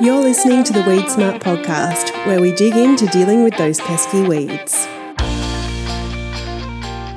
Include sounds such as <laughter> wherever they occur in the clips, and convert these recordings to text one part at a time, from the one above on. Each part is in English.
You're listening to the Weed Smart podcast, where we dig into dealing with those pesky weeds.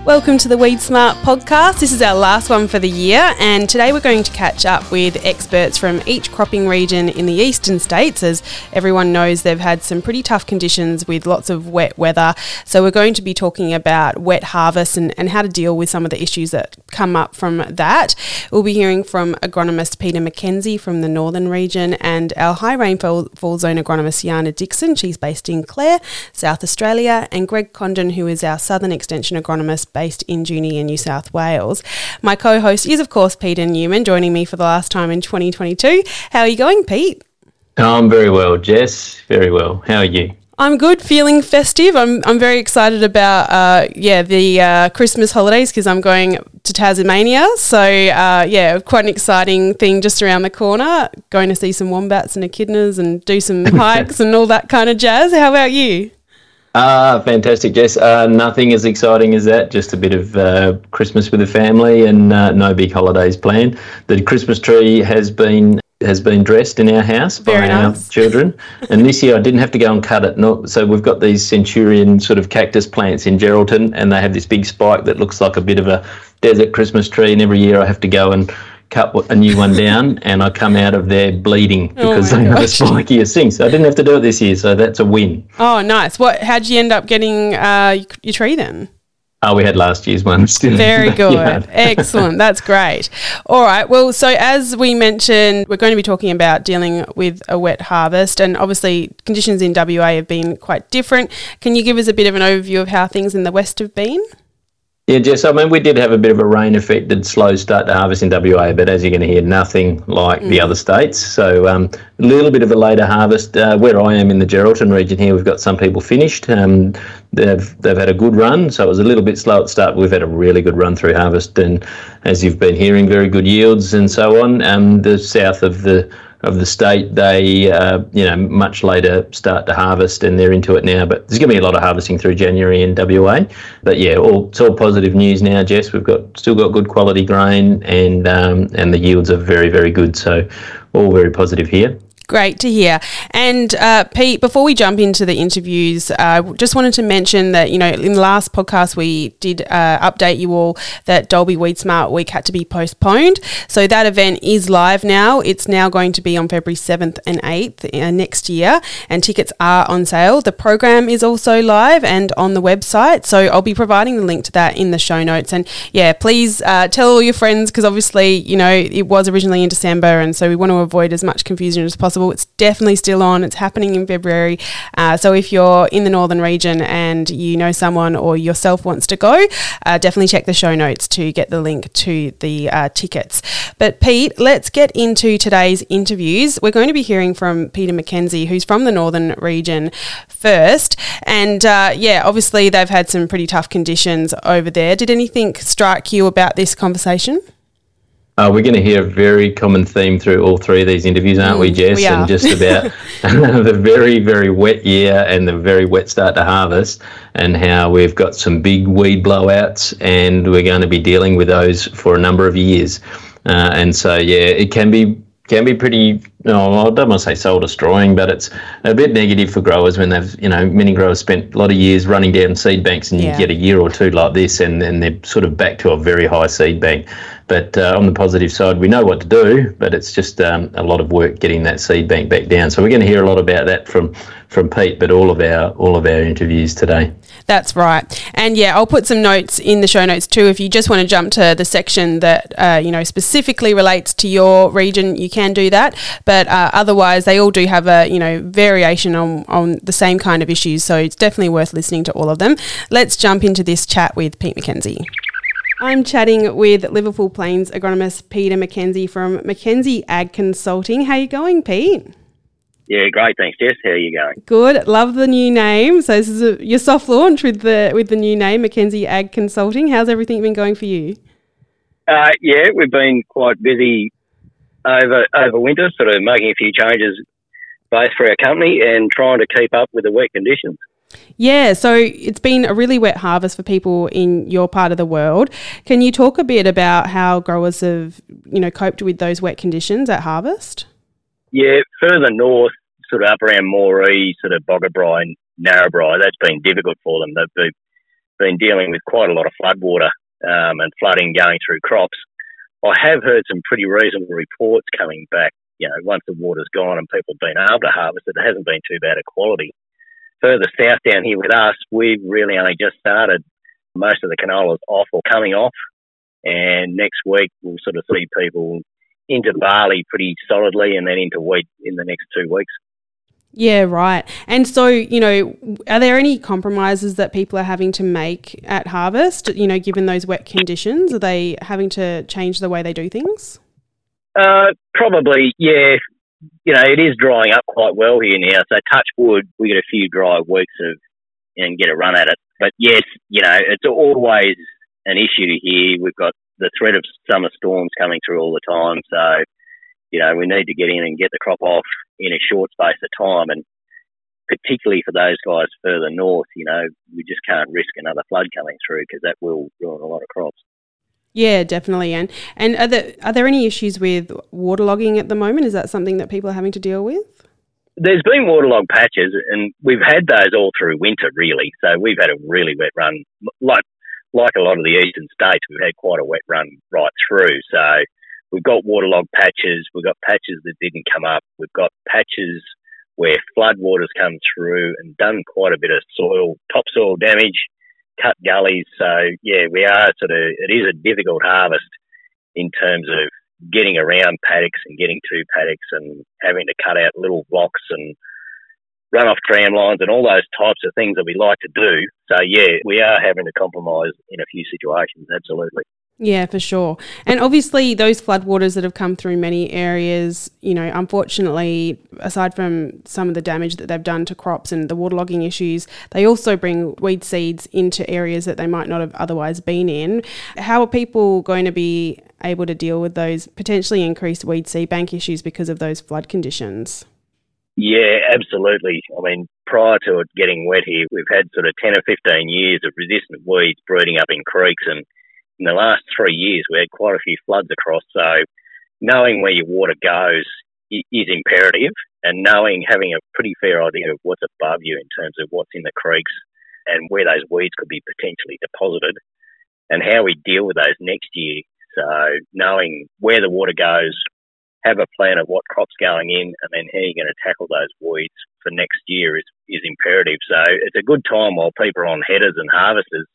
Welcome to the Weed Smart podcast. This is our last one for the year, and today we're going to catch up with experts from each cropping region in the eastern states. As everyone knows, they've had some pretty tough conditions with lots of wet weather. So, we're going to be talking about wet harvest and, and how to deal with some of the issues that come up from that. We'll be hearing from agronomist Peter McKenzie from the northern region and our high rainfall zone agronomist Yana Dixon. She's based in Clare, South Australia, and Greg Condon, who is our southern extension agronomist based in Junee in New South Wales. My co host is, of course, Peter Newman, joining me for the last time in 2022. How are you going, Pete? I'm very well, Jess. Very well. How are you? I'm good, feeling festive. I'm, I'm very excited about uh, yeah the uh, Christmas holidays because I'm going to Tasmania. So uh, yeah, quite an exciting thing just around the corner. Going to see some wombats and echidnas and do some <laughs> hikes and all that kind of jazz. How about you? Ah, fantastic, Jess. Uh, nothing as exciting as that. Just a bit of uh, Christmas with the family and uh, no big holidays planned. The Christmas tree has been has been dressed in our house Very by nice. our children. and this year I didn't have to go and cut it. No, so we've got these centurion sort of cactus plants in Geraldton, and they have this big spike that looks like a bit of a desert Christmas tree. And every year I have to go and cut a new one down, and I come out of there bleeding Oh because my they have the gosh. spikiest thing. So I didn't have to do it this year. So that's a win. Oh, nice. What? How'd you end up getting uh, your tree then? Oh, we had last year's one still. Very good. <laughs> Excellent. That's great. All right. Well, so as we mentioned, we're going to be talking about dealing with a wet harvest, and obviously conditions in WA have been quite different. Can you give us a bit of an overview of how things in the west have been? Yeah, Jess, I mean, we did have a bit of a rain affected slow start to harvest in WA, but as you're going to hear, nothing like the other states. So um, a little bit of a later harvest. Uh, where I am in the Geraldton region here, we've got some people finished. Um, they've, they've had a good run, so it was a little bit slow at start. We've had a really good run through harvest, and as you've been hearing, very good yields and so on. Um, the south of the of the state, they uh, you know much later start to harvest, and they're into it now. But there's going to be a lot of harvesting through January in WA. But yeah, all it's all positive news now, Jess. We've got still got good quality grain, and um, and the yields are very very good. So all very positive here. Great to hear. And uh, Pete, before we jump into the interviews, uh, just wanted to mention that, you know, in the last podcast, we did uh, update you all that Dubbo Weed Smart Week had to be postponed. So that event is live now. It's now going to be on February 7th and 8th uh, next year, and tickets are on sale. The program is also live and on the website. So I'll be providing the link to that in the show notes. And yeah, please uh, tell all your friends because obviously, you know, it was originally in December, and so we want to avoid as much confusion as possible. It's definitely still on. It's happening in February. Uh, so if you're in the northern region and you know someone or yourself wants to go, uh, definitely check the show notes to get the link to the uh, tickets. But Pete, let's get into today's interviews. We're going to be hearing from Peter McKenzie, who's from the northern region first. And uh, yeah, obviously they've had some pretty tough conditions over there. Did anything strike you about this conversation? Uh, we're going to hear a very common theme through all three of these interviews, aren't we, Mm, Jess? we. And just about <laughs> <laughs> the very, very wet year and the very wet start to harvest, and how we've got some big weed blowouts, and we're going to be dealing with those for a number of years. Uh, and so, yeah, it can be can be pretty. No, I don't want to say soul destroying, but it's a bit negative for growers when they've, you know, many growers spent a lot of years running down seed banks, and Yeah. you get a year or two like this, and then they're sort of back to a very high seed bank. But uh, on the positive side, we know what to do, but it's just um, a lot of work getting that seed bank back down. So we're going to hear a lot about that from from Pete, but all of our all of our interviews today. That's right. And yeah, I'll put some notes in the show notes too. If you just want to jump to the section that, uh, you know, specifically relates to your region, you can do that. But uh, otherwise, they all do have a, you know, variation on, on the same kind of issues. So it's definitely worth listening to all of them. Let's jump into this chat with Pete McKenzie. I'm chatting with Liverpool Plains agronomist Peter McKenzie from McKenzie Ag Consulting. How you going, Pete? Yeah, great. Thanks, Jess. How are you going? Good. Love the new name. So this is a, your soft launch with the with the new name, Mackenzie Ag Consulting. How's everything been going for you? Uh, yeah, we've been quite busy over over winter, sort of making a few changes both for our company and trying to keep up with the wet conditions. Yeah, so it's been a really wet harvest for people in your part of the world. Can you talk a bit about how growers have, you know, coped with those wet conditions at harvest? Yeah, further north, sort of up around Moree, sort of Boggabri, and Narrabri, that's been difficult for them. They've been dealing with quite a lot of floodwater um, and flooding going through crops. I have heard some pretty reasonable reports coming back. You know, once the water's gone and people have been able to harvest it, hasn't been too bad a quality. Further south down here with us, we've really only just started most of the canolas off or coming off. And next week, we'll sort of see people into barley pretty solidly and then into wheat in the next two weeks. Yeah, right. And so, you know, are there any compromises that people are having to make at harvest, you know, given those wet conditions? Are they having to change the way they do things? Uh, probably, yeah. You know, it is drying up quite well here now. So, touch wood, we get a few dry weeks of and get a run at it. But yes, you know, it's always an issue here. We've got the threat of summer storms coming through all the time. So, you know, we need to get in and get the crop off in a short space of time. And particularly for those guys further north, you know, we just can't risk another flood coming through because that will ruin a lot of crops. Yeah, definitely. And and are there are there any issues with waterlogging at the moment? Is that something that people are having to deal with? There's been waterlogged patches, and we've had those all through winter, really. So we've had a really wet run, like like a lot of the eastern states. We've had quite a wet run right through. So we've got waterlogged patches, we've got patches that didn't come up, we've got patches where floodwaters come through and done quite a bit of soil, topsoil damage, cut gullies. So yeah, we are sort of, it is a difficult harvest in terms of getting around paddocks and getting to paddocks and having to cut out little blocks and run off tram lines and all those types of things that we like to do. So yeah, we are having to compromise in a few situations, absolutely. Yeah, for sure. And obviously, those floodwaters that have come through many areas, you know, unfortunately, aside from some of the damage that they've done to crops and the waterlogging issues, they also bring weed seeds into areas that they might not have otherwise been in. How are people going to be able to deal with those potentially increased weed seed bank issues because of those flood conditions? Yeah, absolutely. I mean, prior to it getting wet here, we've had sort of 10 or 15 years of resistant weeds breeding up in creeks and in the last three years, we had quite a few floods across. So knowing where your water goes is imperative, and knowing having a pretty fair idea of what's above you in terms of what's in the creeks and where those weeds could be potentially deposited, and how we deal with those next year. So knowing where the water goes, have a plan of what crops going in, and then how you're going to tackle those weeds for next year is is imperative. So it's a good time while people are on headers and harvesters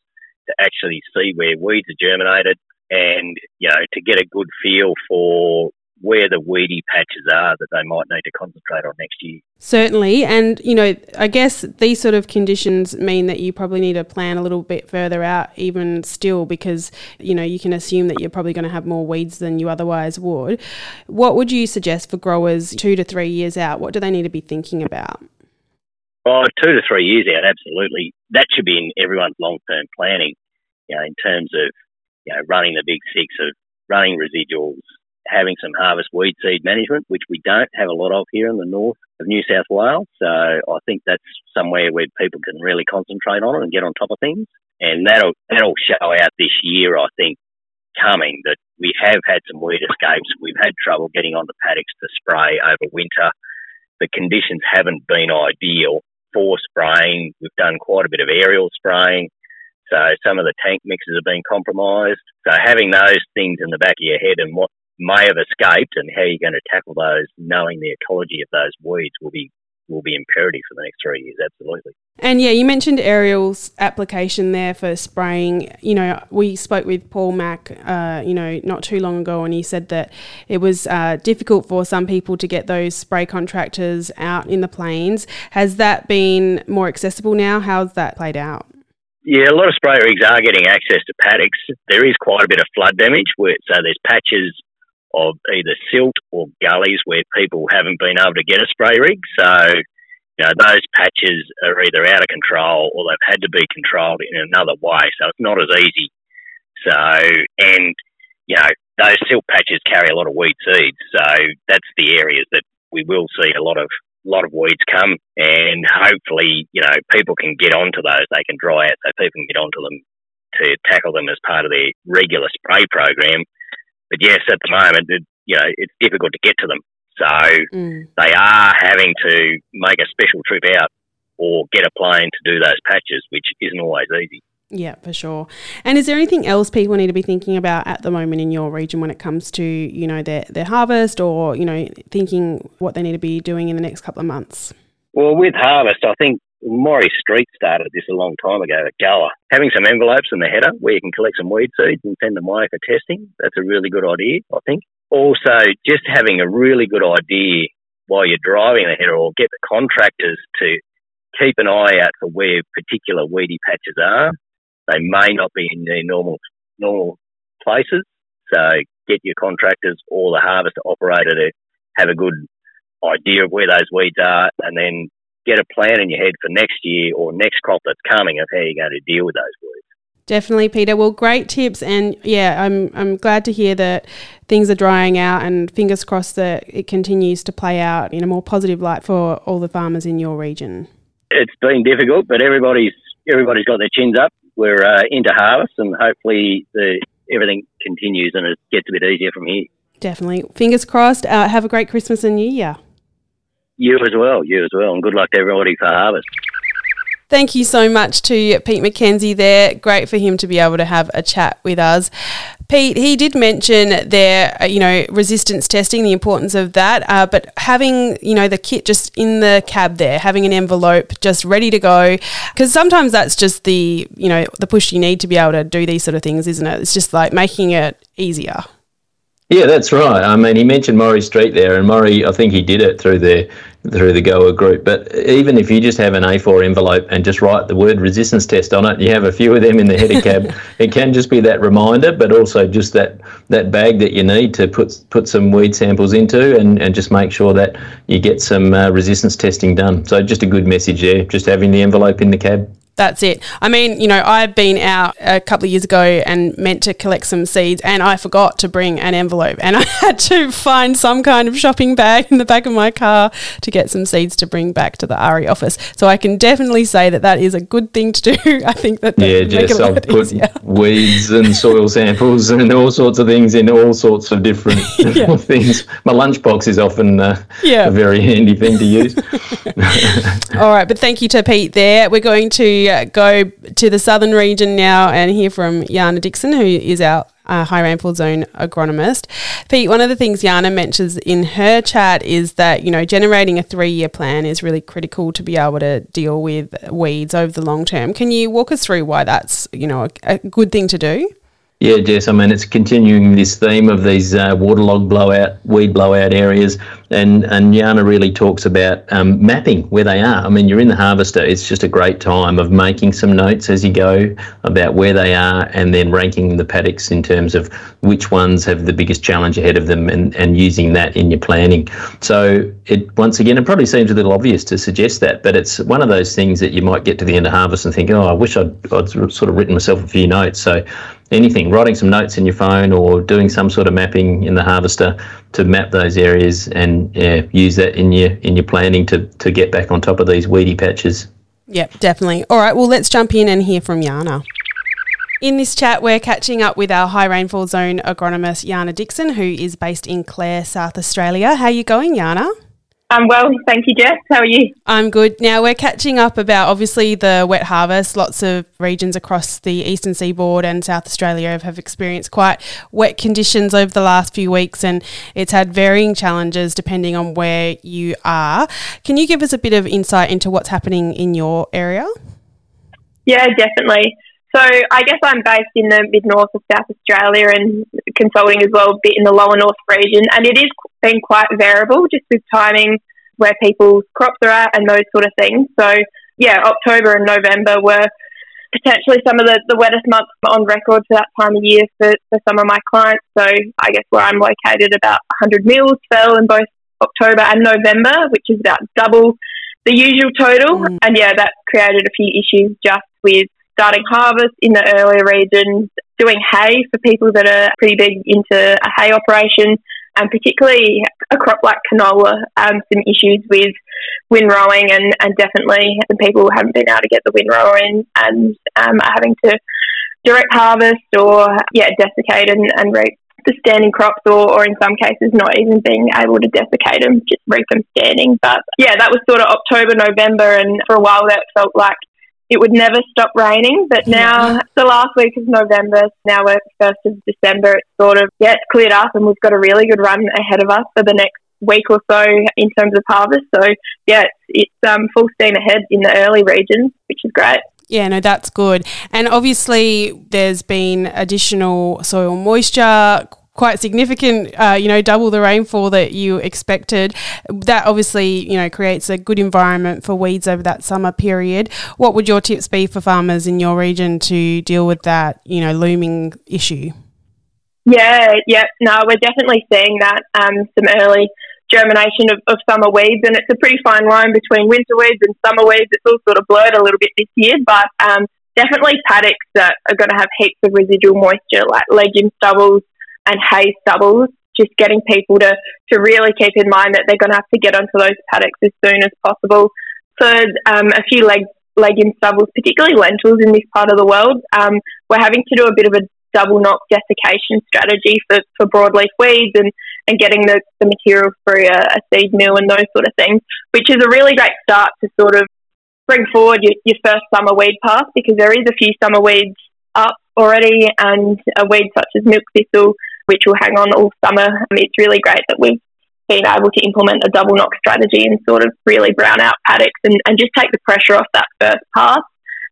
to actually see where weeds are germinated and, you know, to get a good feel for where the weedy patches are that they might need to concentrate on next year. Certainly. And, you know, I guess these sort of conditions mean that you probably need to plan a little bit further out, even still, because, you know, you can assume that you're probably going to have more weeds than you otherwise would. What would you suggest for growers two to three years out? What do they need to be thinking about? Oh, two to three years out, absolutely. That should be in everyone's long term planning, you know, in terms of, you know, running the big six of running residuals, having some harvest weed seed management, which we don't have a lot of here in the north of New South Wales. So I think that's somewhere where people can really concentrate on it and get on top of things. And that'll, that'll show out this year, I think, coming that we have had some weed escapes. We've had trouble getting on the paddocks to spray over winter. The conditions haven't been ideal for spraying. We've done quite a bit of aerial spraying. So some of the tank mixes have been compromised. So having those things in the back of your head and what may have escaped and how you're going to tackle those, knowing the ecology of those weeds will be will be imperative for the next three years, absolutely. And yeah, you mentioned Ariel's application there for spraying. You know, we spoke with Paul Mack, uh, you know, not too long ago, and he said that it was uh, difficult for some people to get those spray contractors out in the plains. Has that been more accessible now? How's that played out? Yeah, a lot of spray rigs are getting access to paddocks. There is quite a bit of flood damage, where, so there's patches of either silt or gullies where people haven't been able to get a spray rig. So, you know, those patches are either out of control or they've had to be controlled in another way. So it's not as easy. So, and, you know, those silt patches carry a lot of weed seeds. So that's the areas that we will see a lot of lot of weeds come and hopefully, you know, people can get onto those. They can dry out so people can get onto them to tackle them as part of their regular spray program but yes, at the moment, it, you know, it's difficult to get to them. So mm. they are having to make a special trip out or get a plane to do those patches, which isn't always easy. Yeah, for sure. And is there anything else people need to be thinking about at the moment in your region when it comes to, you know, their, their harvest or, you know, thinking what they need to be doing in the next couple of months? Well, with harvest, I think Maurie Street started this a long time ago at GOA. Having some envelopes in the header where you can collect some weed seeds and send them away for testing, that's a really good idea, I think. Also, just having a really good idea while you're driving the header or get the contractors to keep an eye out for where particular weedy patches are they may not be in their normal normal places. So get your contractors or the harvester operator to have a good idea of where those weeds are, and then get a plan in your head for next year or next crop that's coming of how you're going to deal with those weeds. Definitely, Peter. Well, great tips, and yeah, I'm I'm glad to hear that things are drying out, and fingers crossed that it continues to play out in a more positive light for all the farmers in your region. It's been difficult, but everybody's everybody's got their chins up we're uh, into harvest, and hopefully the everything continues and it gets a bit easier from here. Definitely. Fingers crossed. Uh, have a great Christmas and New Year. You as well. You as well, and good luck to everybody for harvest. Thank you so much to Pete McKenzie there. Great for him to be able to have a chat with us. Pete, he did mention there, uh, you know, resistance testing, the importance of that, uh, but having, you know, the kit just in the cab there, having an envelope just ready to go, because sometimes that's just the, you know, the push you need to be able to do these sort of things, isn't it? It's just like making it easier. Yeah, that's right. I mean, he mentioned Maurie Street there, and Maurie, I think he did it through the through the GOA group. But even if you just have an A4 envelope and just write the word resistance test on it, you have a few of them in the header cab. <laughs> it can just be that reminder, but also just that that bag that you need to put put some weed samples into, and, and just make sure that you get some uh, resistance testing done. So just a good message there, just having the envelope in the cab. That's it. I mean, you know, I've been out a couple of years ago and meant to collect some seeds, and I forgot to bring an envelope, and <laughs> I had to find some kind of shopping bag in the back of my car to get some seeds to bring back to the RE office. So I can definitely say that that is a good thing to do. <laughs> I think that yeah, just I've put easier. weeds and soil <laughs> samples and all sorts of things in all sorts of different things. My lunchbox is often uh, yeah. a very handy thing to use. all right, but thank you to Pete there. We're going to go to the southern region now and hear from Yana Dixon, who is our uh, high rainfall zone agronomist. Pete, one of the things Yana mentions in her chat is that, you know, generating a three year plan is really critical to be able to deal with weeds over the long term. Can you walk us through why that's, you know, a, a good thing to do? Yeah, Jess. I mean, it's continuing this theme of these uh, waterlogged blowout, weed blowout areas, and and Jana really talks about um, mapping where they are. I mean, you're in the harvester. It's just a great time of making some notes as you go about where they are, and then ranking the paddocks in terms of which ones have the biggest challenge ahead of them, and and using that in your planning. So it once again, it probably seems a little obvious to suggest that, but it's one of those things that you might get to the end of harvest and think, oh, I wish I'd, I'd sort of written myself a few notes. So anything, writing some notes in your phone or doing some sort of mapping in the harvester to map those areas and yeah, use that in your in your planning to to get back on top of these weedy patches. Yep, definitely. All right, well let's jump in and hear from Yana. In this chat, we're catching up with our high rainfall zone agronomist Yana Dixon, who is based in Clare, South Australia. How are you going, Jana? I'm well, thank you, Jess. How are you? I'm good. Now we're catching up about obviously the wet harvest. Lots of regions across the eastern seaboard and South Australia have, have experienced quite wet conditions over the last few weeks, and it's had varying challenges depending on where you are. Can you give us a bit of insight into what's happening in your area? Yeah, definitely. So I guess I'm based in the mid north of South Australia and consulting as well, a bit in the lower north region, and it is been quite variable just with timing where people's crops are at and those sort of things. So yeah, October and November were potentially some of the, the wettest months on record for that time of year for, for some of my clients. So I guess where I'm located, about 100 mils fell in both October and November, which is about double the usual total. Mm. And yeah, that created a few issues just with starting harvest in the earlier regions, doing hay for people that are pretty big into a hay operation, and particularly a crop like canola, um, some issues with windrowing and, and definitely some people who haven't been able to get the windrower in and um, are having to direct harvest or yeah desiccate and, and reap the standing crops or, or in some cases not even being able to desiccate them, just reap them standing. But yeah, that was sort of October, November, and for a while that felt like it would never stop raining. But now, the last week of November, now we're first of December, it's sort of, yeah, it's cleared up and we've got a really good run ahead of us for the next week or so in terms of harvest. So yeah, it's, it's um, full steam ahead in the early regions, which is great. Yeah, no, that's good. And obviously, there's been additional soil moisture, quite significant, uh, you know, double the rainfall that you expected. That obviously, you know, creates a good environment for weeds over that summer period. What would your tips be for farmers in your region to deal with that, you know, looming issue? Yeah, yeah, no, we're definitely seeing that. Um, some early germination of, of summer weeds, and it's a pretty fine line between winter weeds and summer weeds. It's all sort of blurred a little bit this year, but um, definitely paddocks that are going to have heaps of residual moisture, like legume stubbles and hay stubbles. Just getting people to, to really keep in mind that they're going to have to get onto those paddocks as soon as possible. For um, a few leg, legume stubbles, particularly lentils in this part of the world, um, we're having to do a bit of a double knock desiccation strategy for, for broadleaf weeds and and getting the, the material through a, a, seed mill and those sort of things, which is a really great start to sort of bring forward your, your first summer weed path because there is a few summer weeds up already and a weed such as milk thistle, which will hang on all summer. It's really great that we've been able to implement a double knock strategy and sort of really brown out paddocks and, and just take the pressure off that first pass.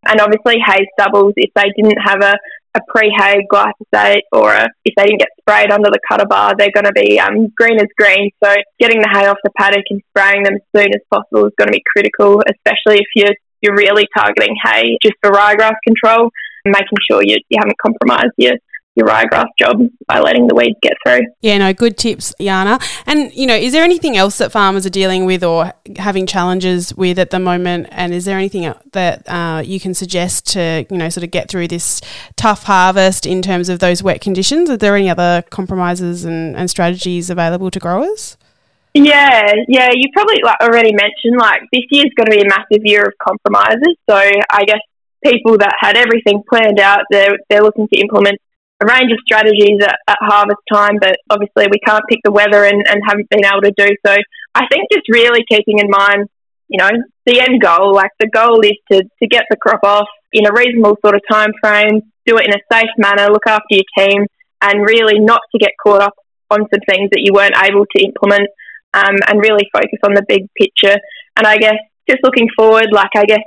And obviously, hay stubbles, if they didn't have a, a pre-hay glyphosate or a, if they didn't get sprayed under the cutter bar, they're going to be um, green as green. So getting the hay off the paddock and spraying them as soon as possible is going to be critical, especially if you're you're really targeting hay just for ryegrass control, making sure you, you haven't compromised your your ryegrass job by letting the weeds get through. Yeah, no, good tips, Yana. And you know, is there anything else that farmers are dealing with or having challenges with at the moment? And is there anything that uh, you can suggest to you know sort of get through this tough harvest in terms of those wet conditions? Are there any other compromises and, and strategies available to growers? Yeah, yeah, you probably like already mentioned like this year's going to be a massive year of compromises. So I guess people that had everything planned out, they're they're looking to implement range of strategies at, at, harvest time, but obviously we can't pick the weather and, and haven't been able to do so. I think just really keeping in mind, you know, the end goal, like the goal is to, to get the crop off in a reasonable sort of time frame, do it in a safe manner, look after your team, and really not to get caught up on some things that you weren't able to implement um, and really focus on the big picture. And I guess just looking forward, like I guess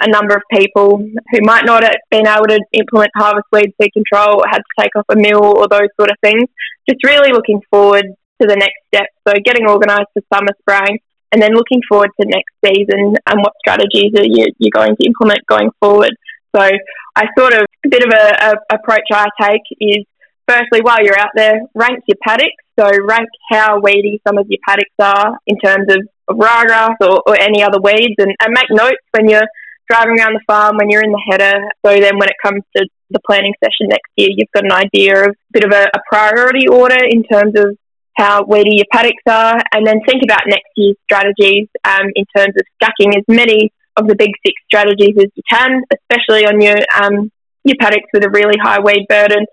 a number of people who might not have been able to implement harvest weed seed control had to take off a mill or those sort of things. Just really looking forward to the next step. So getting organised for summer spraying and then looking forward to next season and what strategies are you, you're going to implement going forward. So I sort of, a bit of a, a approach I take is firstly, while you're out there, rank your paddocks. So rank how weedy some of your paddocks are in terms of, of ryegrass or, or any other weeds and, and make notes when you're driving around the farm when you're in the header. So then when it comes to the planning session next year, you've got an idea of a bit of a, a priority order in terms of how weedy your paddocks are, and then think about next year's strategies um, in terms of stacking as many of the big six strategies as you can, especially on your um, your paddocks with a really high weed burden,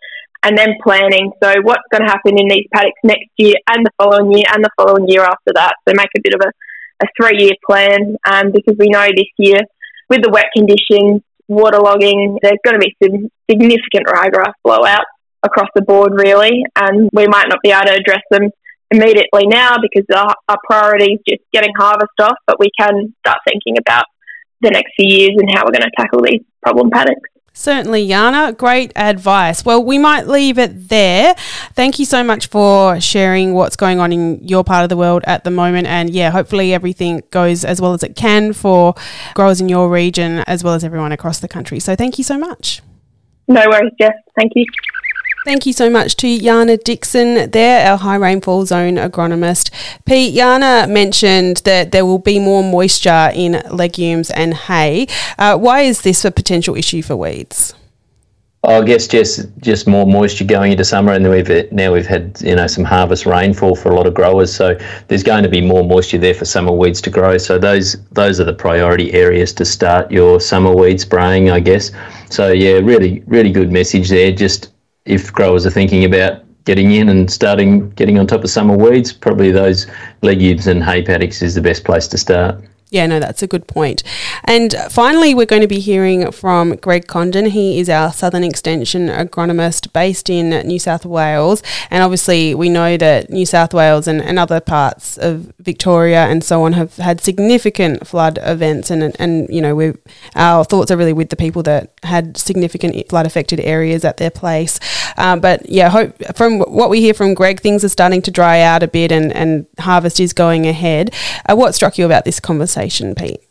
and then planning. So what's going to happen in these paddocks next year and the following year and the following year after that. So make a bit of a, a three year plan um, because we know this year with the wet conditions, waterlogging, there's going to be some significant ryegrass blowouts across the board, really, and we might not be able to address them immediately now because our, our priority is just getting harvest off, but we can start thinking about the next few years and how we're going to tackle these problem paddocks. Certainly, Yana. Great advice. Well, we might leave it there. Thank you so much for sharing what's going on in your part of the world at the moment. And yeah, hopefully everything goes as well as it can for growers in your region as well as everyone across the country. So thank you so much. No worries, Jeff. Thank you. Thank you so much to Yana Dixon there, our high rainfall zone agronomist. Pete, Yana mentioned that there will be more moisture in legumes and hay. Uh, why is this a potential issue for weeds? I guess just just more moisture going into summer, and we've now we've had you know some harvest rainfall for a lot of growers, so there's going to be more moisture there for summer weeds to grow. So those those are the priority areas to start your summer weed spraying, I guess. So yeah, really really good message there. Just if growers are thinking about getting in and starting getting on top of summer weeds, probably those legumes and hay paddocks is the best place to start. Yeah, no, that's a good point. And finally, we're going to be hearing from Greg Condon. He is our Southern Extension agronomist based in New South Wales. And obviously, we know that New South Wales and, and other parts of Victoria and so on have had significant flood events. And, and you know, we our thoughts are really with the people that had significant flood affected areas at their place. Uh, but yeah, hope from what we hear from Greg, things are starting to dry out a bit and, and harvest is going ahead. Uh, what struck you about this conversation? Conversation, Pete?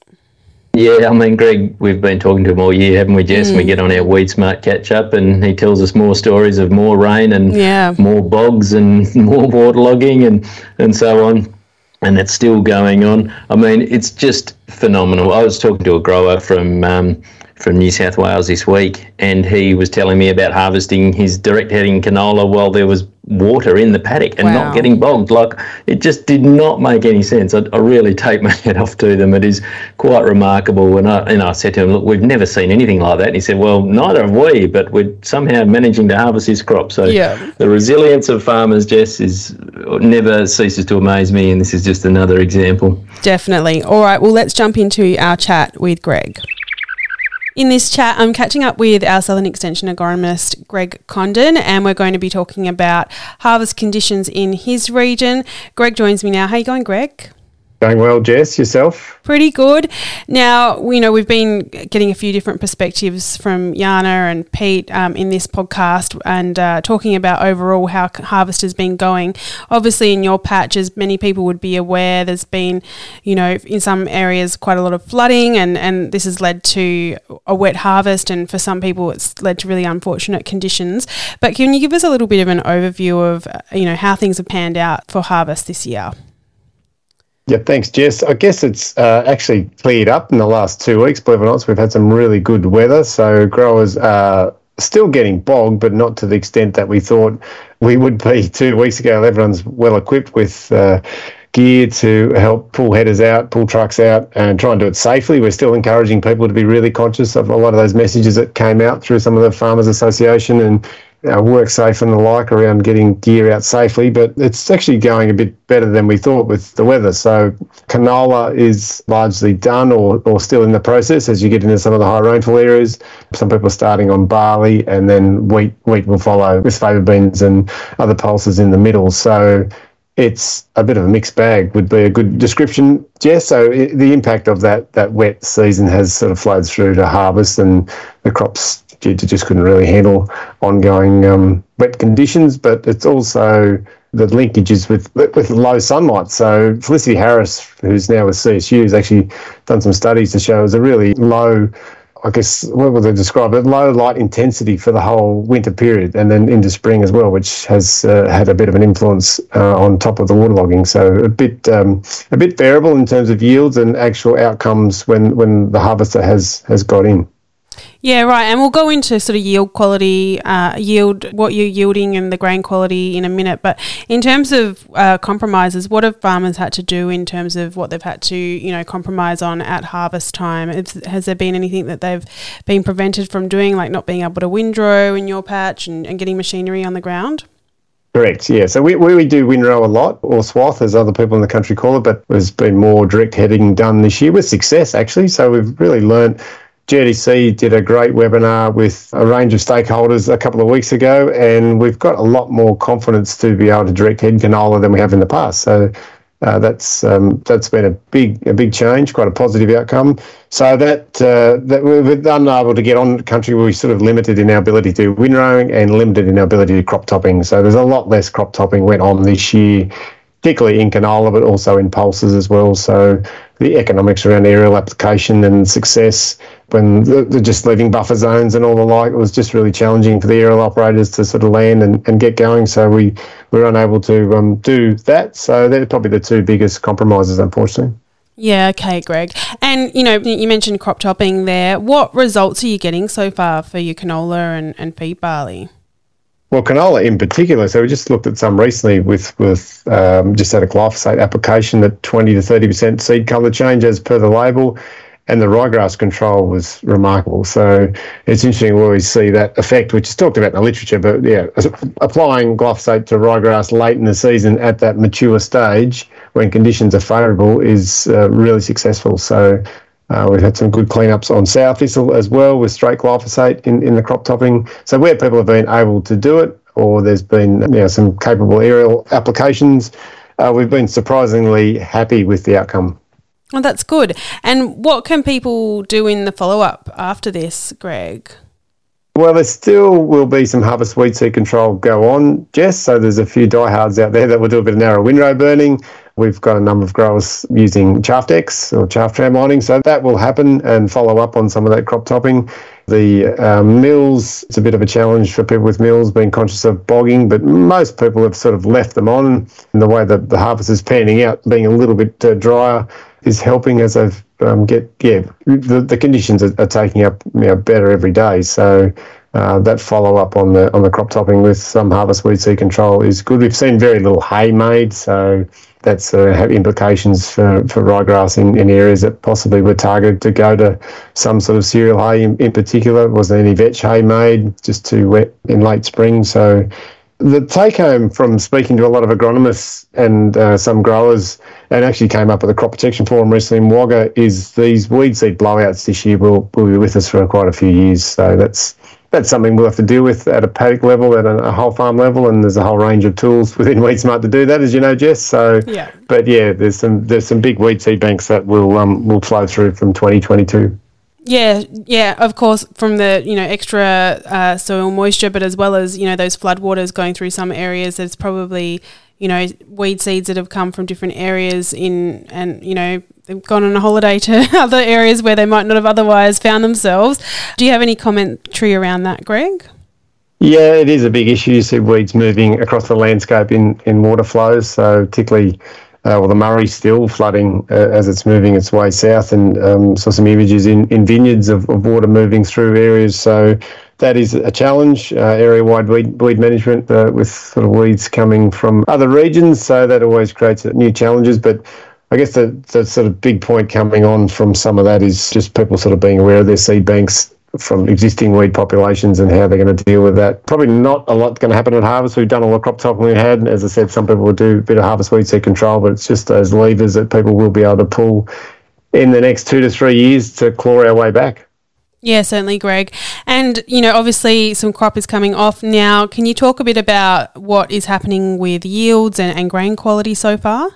Yeah, I mean, Greg, we've been talking to him all year, haven't we, Jess? Mm. We get on our Weed Smart catch up and he tells us more stories of more rain and yeah. more bogs and <laughs> more waterlogging and, and so on. And that's still going on. I mean, it's just phenomenal. I was talking to a grower from um, from New South Wales this week, and he was telling me about harvesting his direct heading canola while there was water in the paddock and wow. not getting bogged. Like it just did not make any sense. I, I, really take <laughs> my head off to them. It is quite remarkable. And I, and I said to him, look, we've never seen anything like that. And he said, well, neither have we, but we're somehow managing to harvest this crop. So yeah. the resilience of farmers, Jess, is never ceases to amaze me. And this is just another example. Definitely. All right. Well, let's jump into our chat with Greg. In this chat, I'm catching up with our Southern Extension agronomist, Greg Condon, and we're going to be talking about harvest conditions in his region. Greg joins me now. How are you going, Greg? Going well, Jess. Yourself? Pretty good. Now, you know, we've been getting a few different perspectives from Yana and Pete um, in this podcast and uh, talking about overall how harvest has been going. Obviously, in your patch, as many people would be aware, there's been, you know, in some areas quite a lot of flooding, and, and this has led to a wet harvest. And for some people, it's led to really unfortunate conditions. But can you give us a little bit of an overview of, you know, how things have panned out for harvest this year? Yeah, thanks, Jess. I guess it's uh, actually cleared up in the last two weeks. Believe it or not, we've had some really good weather. So growers are still getting bogged, but not to the extent that we thought we would be <laughs> two weeks ago. Everyone's well equipped with uh, gear to help pull headers out, pull trucks out, and try and do it safely. We're still encouraging people to be really conscious of a lot of those messages that came out through some of the Farmers Association and uh, WorkSafe and the like around getting gear out safely, but it's actually going a bit better than we thought with the weather. So canola is largely done or, or still in the process as you get into some of the high rainfall areas. Some people are starting on barley and then wheat wheat will follow with faba beans and other pulses in the middle. So it's a bit of a mixed bag would be a good description, Jess. So it, the impact of that that wet season has sort of flowed through to harvest and the crops just couldn't really handle ongoing um, wet conditions. But it's also the linkages with with low sunlight. So Felicity Harris, who's now with CSU, has actually done some studies to show it's a really low. I guess what would they describe it? Low light intensity for the whole winter period, and then into spring as well, which has uh, had a bit of an influence uh, on top of the waterlogging. So a bit um, a bit variable in terms of yields and actual outcomes when when the harvester has has got in. Yeah, right. And we'll go into sort of yield quality, uh, yield, what you're yielding and the grain quality in a minute. But in terms of uh, compromises, what have farmers had to do in terms of what they've had to, you know, compromise on at harvest time? Has, there been anything that they've been prevented from doing, like not being able to windrow in your patch and, and getting machinery on the ground? Correct, yeah. So we, we do windrow a lot, or swath, as other people in the country call it, but there's been more direct heading done this year with success, actually. So we've really learned GRDC did a great webinar with a range of stakeholders a couple of weeks ago, and we've got a lot more confidence to be able to direct head canola than we have in the past. So uh, that's um, that's been a big a big change, quite a positive outcome. So that uh, that we've been able to get on country we're sort of limited in our ability to windrowing and limited in our ability to crop topping. So there's a lot less crop topping went on this year, particularly in canola, but also in pulses as well. So the economics around aerial application and success when the, just leaving buffer zones and all the like, it was just really challenging for the aerial operators to sort of land and, and get going. So we were unable to um, do that. So they're probably the two biggest compromises, unfortunately. Yeah, okay, Greg. And you know, you mentioned crop topping there. What results are you getting so far for your canola and, and feed barley? Well, canola in particular. So we just looked at some recently with with um, just had a glyphosate application at twenty to thirty percent seed colour change as per the label, and the ryegrass control was remarkable. So it's interesting we see that effect, which is talked about in the literature. But yeah, applying glyphosate to ryegrass late in the season at that mature stage when conditions are favourable is uh, really successful. So uh, we've had some good cleanups on sow thistle as well with straight glyphosate in, in the crop topping. So where people have been able to do it, or there's been you know, some capable aerial applications, uh, we've been surprisingly happy with the outcome. Well, that's good. And what can people do in the follow up after this, Greg? Well, there still will be some harvest weed seed control go on, Jess. So there's a few diehards out there that will do a bit of narrow windrow burning. We've got a number of growers using chaff decks or chaff tram lining, so that will happen and follow up on some of that crop topping. The um, mills, it's a bit of a challenge for people with mills being conscious of bogging, but most people have sort of left them on. And the way that the harvest is panning out, being a little bit uh, drier, is helping as I've um, get yeah the, the conditions are, are taking up you know, better every day. So uh, that follow up on the on the crop topping with some harvest weed seed control is good. We've seen very little hay made, so that's uh, have implications for, for ryegrass in, in areas that possibly were targeted to go to some sort of cereal hay in, in particular. Was there any vetch hay made, just too wet in late spring. So the take home from speaking to a lot of agronomists and uh, some growers, and actually came up at the crop protection forum recently in Wagga, is these weed seed blowouts this year will, will be with us for quite a few years. So that's that's something we'll have to deal with at a paddock level, at a, a whole farm level, and there's a whole range of tools <laughs> within WeedSmart to do that, as you know, Jess. So, yeah. But yeah, there's some there's some big weed seed banks that will um, will flow through from 2022. Yeah, yeah, of course, from the you know extra uh, soil moisture, but as well as you know those floodwaters going through some areas, there's probably you know weed seeds that have come from different areas in, and you know they've gone on a holiday to <laughs> other areas where they might not have otherwise found themselves. Do you have any commentary around that, Greg? Yeah, it is a big issue. You see weeds moving across the landscape in in water flows, so particularly uh, well, the Murray still flooding uh, as it's moving its way south, and um, saw some images in, in vineyards of, of water moving through areas. So that is a challenge, uh, area-wide weed, weed management uh, with sort of weeds coming from other regions. So that always creates new challenges. But I guess the, the sort of big point coming on from some of that is just people sort of being aware of their seed banks from existing weed populations and how they're going to deal with that. Probably not a lot going to happen at harvest. We've done all the crop topping we had. And As I said, some people will do a bit of harvest weed seed control, but it's just those levers that people will be able to pull in the next two to three years to claw our way back. Yeah, certainly, Greg. And, you know, obviously some crop is coming off now. Can you talk a bit about what is happening with yields and, and grain quality so far?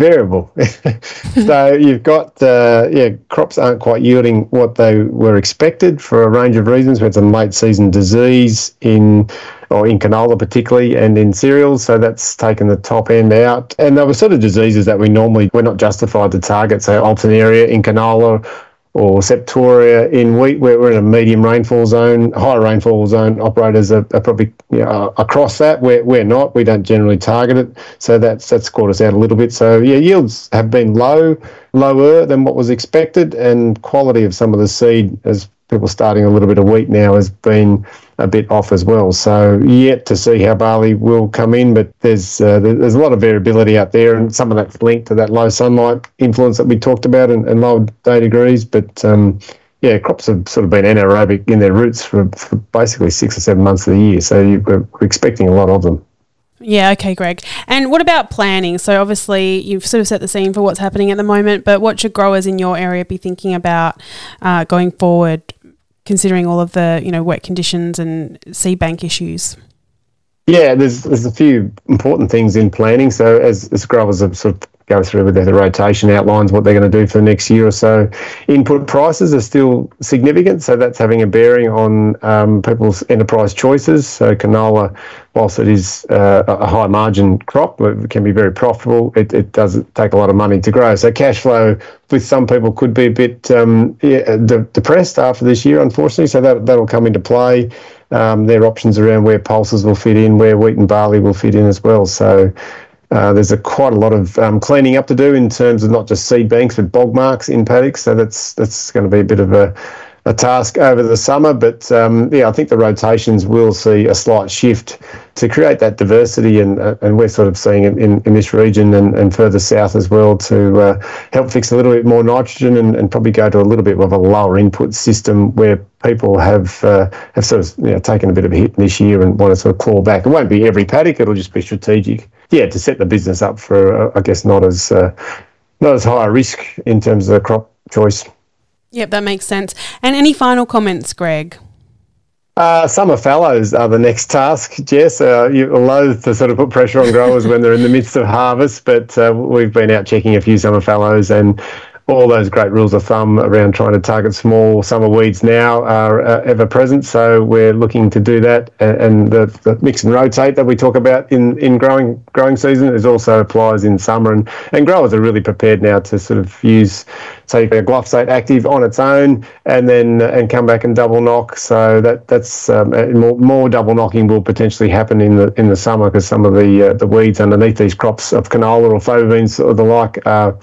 Variable. <laughs> so you've got uh, yeah, crops aren't quite yielding what they were expected for a range of reasons. We had some late season disease in or in canola particularly and in cereals, so that's taken the top end out. And there were sort of diseases that we normally we're not justified to target, so Alternaria in canola or septoria in wheat, where we're in a medium rainfall zone, high rainfall zone. Operators are, are probably you know, across that. We're, we're not. We don't generally target it, so that's that's caught us out a little bit. So yeah, yields have been low, lower than what was expected, and quality of some of the seed as people starting a little bit of wheat now has been a bit off as well. So yet to see how barley will come in, but there's uh, there's a lot of variability out there, and some of that's linked to that low sunlight influence that we talked about and, and low day degrees. But um, yeah, crops have sort of been anaerobic in their roots for, for basically six or seven months of the year. So we're expecting a lot of them. Yeah, okay, Greg. And what about planning? So, obviously, you've sort of set the scene for what's happening at the moment, but what should growers in your area be thinking about uh, going forward considering all of the you know wet conditions and seed bank issues? Yeah, there's there's a few important things in planning. So as, as growers have sort of go through with the rotation outlines what they're going to do for the next year or so. Input prices are still significant, so that's having a bearing on um, people's enterprise choices. So canola, whilst it is uh, a high margin crop, it can be very profitable. It, it does take a lot of money to grow. So cash flow with some people could be a bit um, yeah, de- depressed after this year, unfortunately. So that that'll come into play. Um, there are options around where pulses will fit in, where wheat and barley will fit in as well. So uh, there's a quite a lot of um, cleaning up to do in terms of not just seed banks but bog marks in paddocks. So that's that's going to be a bit of a, a task over the summer. But um, yeah, I think the rotations will see a slight shift to create that diversity, and uh, and we're sort of seeing it in, in this region and, and further south as well to uh, help fix a little bit more nitrogen and, and probably go to a little bit of a lower input system where people have uh, have sort of you know, taken a bit of a hit this year and want to sort of claw back. It won't be every paddock; it'll just be strategic. Yeah, to set the business up for uh, I guess not as uh, not as high a risk in terms of the crop choice. Yep, that makes sense. And any final comments, Greg? Uh, summer fallows are the next task, Jess. Uh, you're loath to sort of put pressure on growers when they're in the midst of harvest, but uh, we've been out checking a few summer fallows and all those great rules of thumb around trying to target small summer weeds now are uh, ever present. So we're looking to do that, and the, the, mix and rotate that we talk about in, in growing growing season is also applies in summer, and, and growers are really prepared now to sort of use say a glyphosate active on its own, and then and come back and double knock. So that that's um, more, more double knocking will potentially happen in the in the summer because some of the uh, the weeds underneath these crops of canola or fava beans or the like are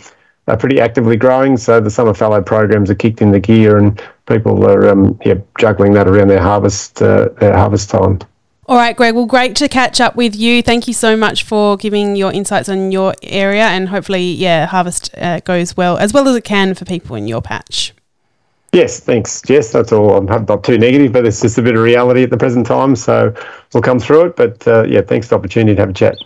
are pretty actively growing. So the summer fallow programs are kicked into gear, and people are um, yeah, juggling that around their harvest uh, their harvest time. All right, Greg. Well, great to catch up with you. Thank you so much for giving your insights on your area, and hopefully, yeah, harvest uh, goes well as well as it can for people in your patch. Yes, thanks, Jess. That's all. I'm not too negative, but it's just a bit of reality at the present time. So we'll come through it. But uh, yeah, thanks for the opportunity to have a chat.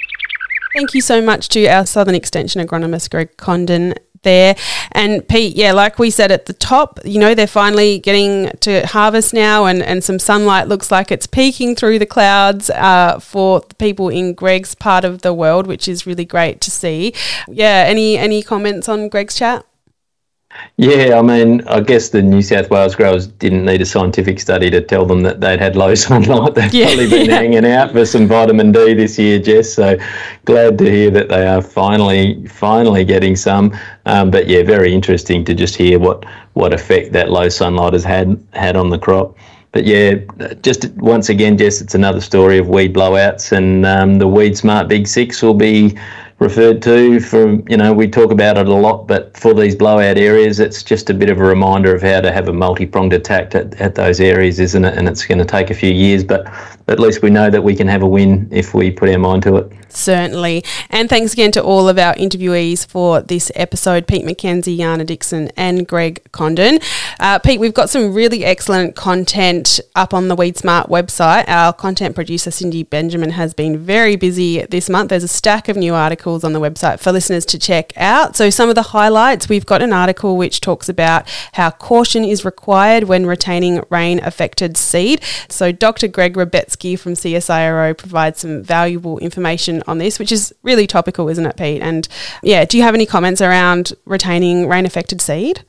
Thank you so much to our Southern Extension agronomist, Greg Condon there. And Pete, yeah, like we said at the top, you know, they're finally getting to harvest now, and, and some sunlight looks like it's peeking through the clouds uh, for the people in Greg's part of the world, which is really great to see. Yeah, any any comments on Greg's chat? Yeah, I mean, I guess the New South Wales growers didn't need a scientific study to tell them that they'd had low <laughs> sunlight. They've yeah, probably been <laughs> yeah. hanging out for some vitamin D this year, Jess. So glad to hear that they are finally, finally getting some. Um, but yeah, very interesting to just hear what what effect that low sunlight has had had on the crop. But yeah, just once again, Jess, it's another story of weed blowouts, and um, the Weed Smart Big Six will be referred to from you know we talk about it a lot but for these blowout areas it's just a bit of a reminder of how to have a multi-pronged attack at, at those areas isn't it and it's going to take a few years but at least we know that we can have a win if we put our mind to it Certainly. And thanks again to all of our interviewees for this episode Pete McKenzie, Yana Dixon, and Greg Condon. Uh, Pete, we've got some really excellent content up on the Weed Smart website. Our content producer, Cindy Benjamin, has been very busy this month. There's a stack of new articles on the website for listeners to check out. So, some of the highlights we've got an article which talks about how caution is required when retaining rain affected seed. So, Dr. Greg Rebetzke from CSIRO provides some valuable information on this, which is really topical, isn't it, Pete? And yeah, do you have any comments around retaining rain affected seed?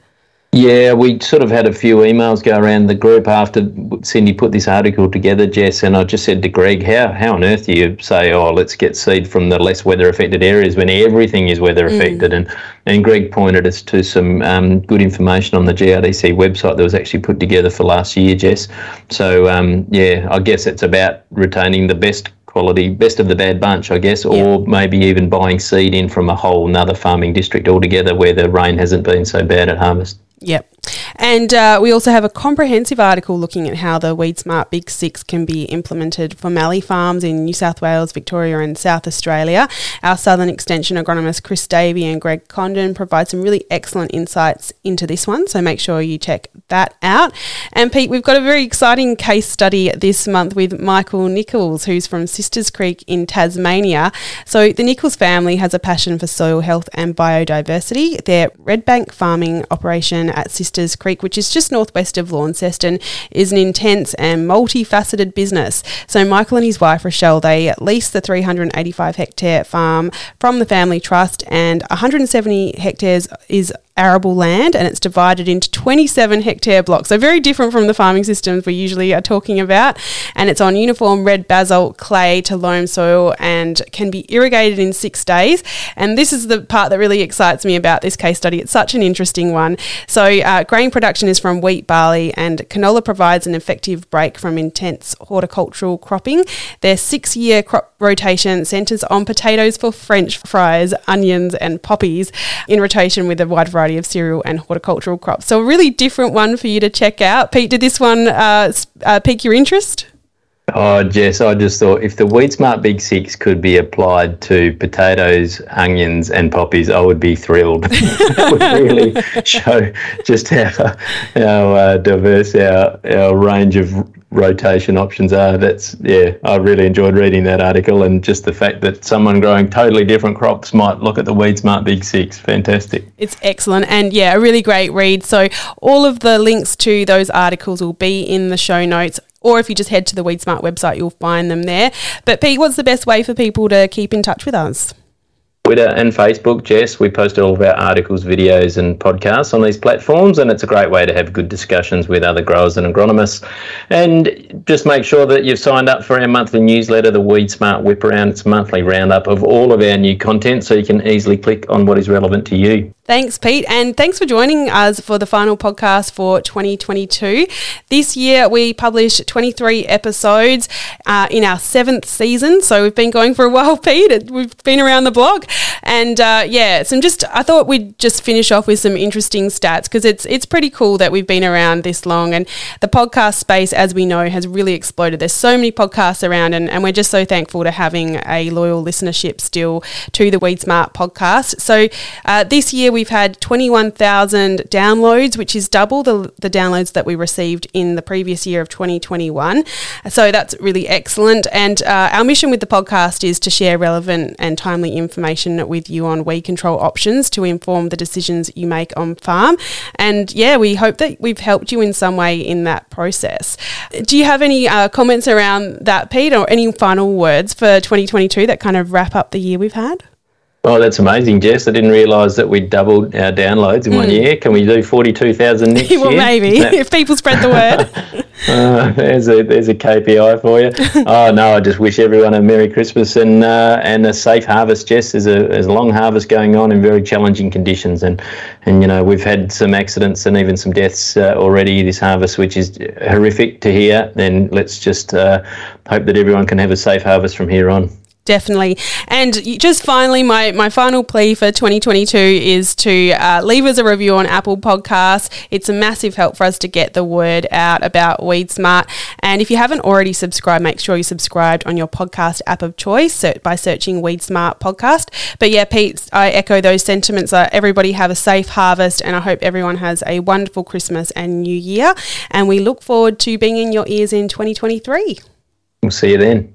Yeah, we sort of had a few emails go around the group after Cindy put this article together, Jess, and I just said to Greg, how, how on earth do you say, oh, let's get seed from the less weather affected areas when everything is weather affected? Mm. And, and Greg pointed us to some um, good information on the GRDC website that was actually put together for last year, Jess. So, um, yeah, I guess it's about retaining the best quality, best of the bad bunch, I guess, or maybe even buying seed in from a whole another farming district altogether where the rain hasn't been so bad at harvest. Yep. And uh, we also have a comprehensive article looking at how the Weed Smart Big Six can be implemented for mallee farms in New South Wales, Victoria, and South Australia. Our Southern Extension agronomist Chris Davey and Greg Condon provide some really excellent insights into this one, so make sure you check that out. And Pete, we've got a very exciting case study this month with Michael Nichols, who's from Sisters Creek in Tasmania. So the Nichols family has a passion for soil health and biodiversity. Their red bank farming operation at Sisters Creek, which is just northwest of Launceston, is an intense and multifaceted business. So Michael and his wife Rochelle, they lease the 385 hectare farm from the family trust and 170 hectares is arable land and it's divided into 27 hectare blocks. So, very different from the farming systems we usually are talking about. And it's on uniform red basalt clay to loam soil and can be irrigated in six days. And this is the part that really excites me about this case study. It's such an interesting one. So, uh, grain production is from wheat, barley, and canola provides an effective break from intense horticultural cropping. Their six year crop rotation centres on potatoes for French fries, onions, and poppies in rotation with a wide variety of cereal and horticultural crops. So, a really different one for you to check out. Pete, did this one uh, uh, pique your interest? Oh, Jess, I just thought if the Weed Smart Big Six could be applied to potatoes, onions, and poppies, I would be thrilled. <laughs> that would really <laughs> show just how, how uh, diverse our, our range of rotation options are. That's, yeah, I really enjoyed reading that article and just the fact that someone growing totally different crops might look at the Weed Smart Big Six. Fantastic. It's excellent and, yeah, a really great read. So, all of the links to those articles will be in the show notes or if you just head to the WeedSmart website, you'll find them there. But Pete, what's the best way for people to keep in touch with us? Twitter and Facebook, Jess. We post all of our articles, videos, and podcasts on these platforms, and it's a great way to have good discussions with other growers and agronomists. And just make sure that you've signed up for our monthly newsletter, the Weed Smart Whip Around. It's a monthly roundup of all of our new content, so you can easily click on what is relevant to you. Thanks, Pete. And thanks for joining us for the final podcast for 2022. This year, we published 23 episodes uh, in our seventh season. So we've been going for a <laughs> while, Pete. We've been around the block. And uh, yeah, some just, I thought we'd just finish off with some interesting stats because it's, it's pretty cool that we've been around this long. And the podcast space, as we know, has really exploded. There's so many podcasts around, and, and we're just so thankful to having a loyal listenership still to the Weed Smart podcast. So uh, this year, we've had 21,000 downloads, which is double the, the downloads that we received in the previous year of 2021. So that's really excellent. And uh, our mission with the podcast is to share relevant and timely information with you on weed control options to inform the decisions you make on farm. And yeah, we hope that we've helped you in some way in that process. Do you have any uh, comments around that, Pete, or any final words for 2022 that kind of wrap up the year we've had? Oh, that's amazing, Jess. I didn't realise that we doubled our downloads in mm. one hmm. year. Can we do 42,000 <laughs> next well, year? Well, maybe, if people spread the word. <laughs> uh, there's, a, there's a KPI for you. <laughs> oh, no, I just wish everyone a Merry Christmas and uh, and a safe harvest, Jess. There's a, there's a long harvest going on in very challenging conditions. And, and you know, we've had some accidents and even some deaths uh, already this harvest, which is horrific to hear. Then let's just uh, hope that everyone can have a safe harvest from here on. Definitely. And just finally, my, my final plea for 2022 is to uh, leave us a review on Apple Podcasts. It's a massive help for us to get the word out about Weed Smart. And if you haven't already subscribed, make sure you subscribed on your podcast app of choice by searching Weed Smart Podcast. But yeah, Pete, I echo those sentiments. Uh, everybody have a safe harvest, and I hope everyone has a wonderful Christmas and New Year. And we look forward to being in your ears in 2023. We'll see you then.